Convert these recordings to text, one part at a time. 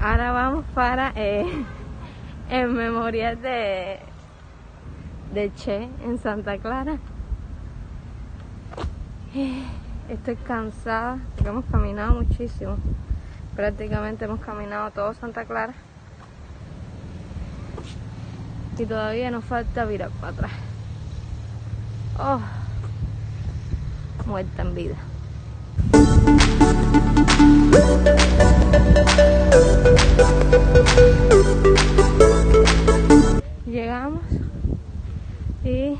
Ahora vamos para eh, el memorial de, de Che en Santa Clara. Eh, estoy cansada porque hemos caminado muchísimo. Prácticamente hemos caminado todo Santa Clara. Y todavía nos falta virar para atrás. Oh, muerta en vida. Llegamos y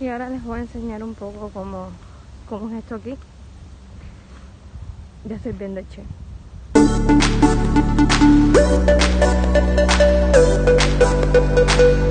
y ahora les voy a enseñar un poco cómo, cómo es esto aquí. Ya estoy viendo el. Thank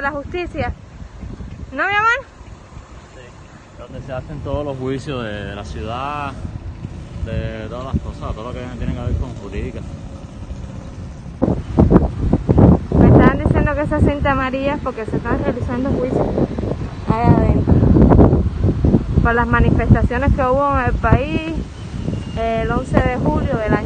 ¿No, mi amor? Sí, donde se hacen todos los juicios de, la ciudad, de todas las cosas, todo lo que tiene que ver con jurídica. Me estaban diciendo que esa cinta amarilla porque se están realizando juicios ahí adentro. Por las manifestaciones que hubo en el país el 11 de julio del año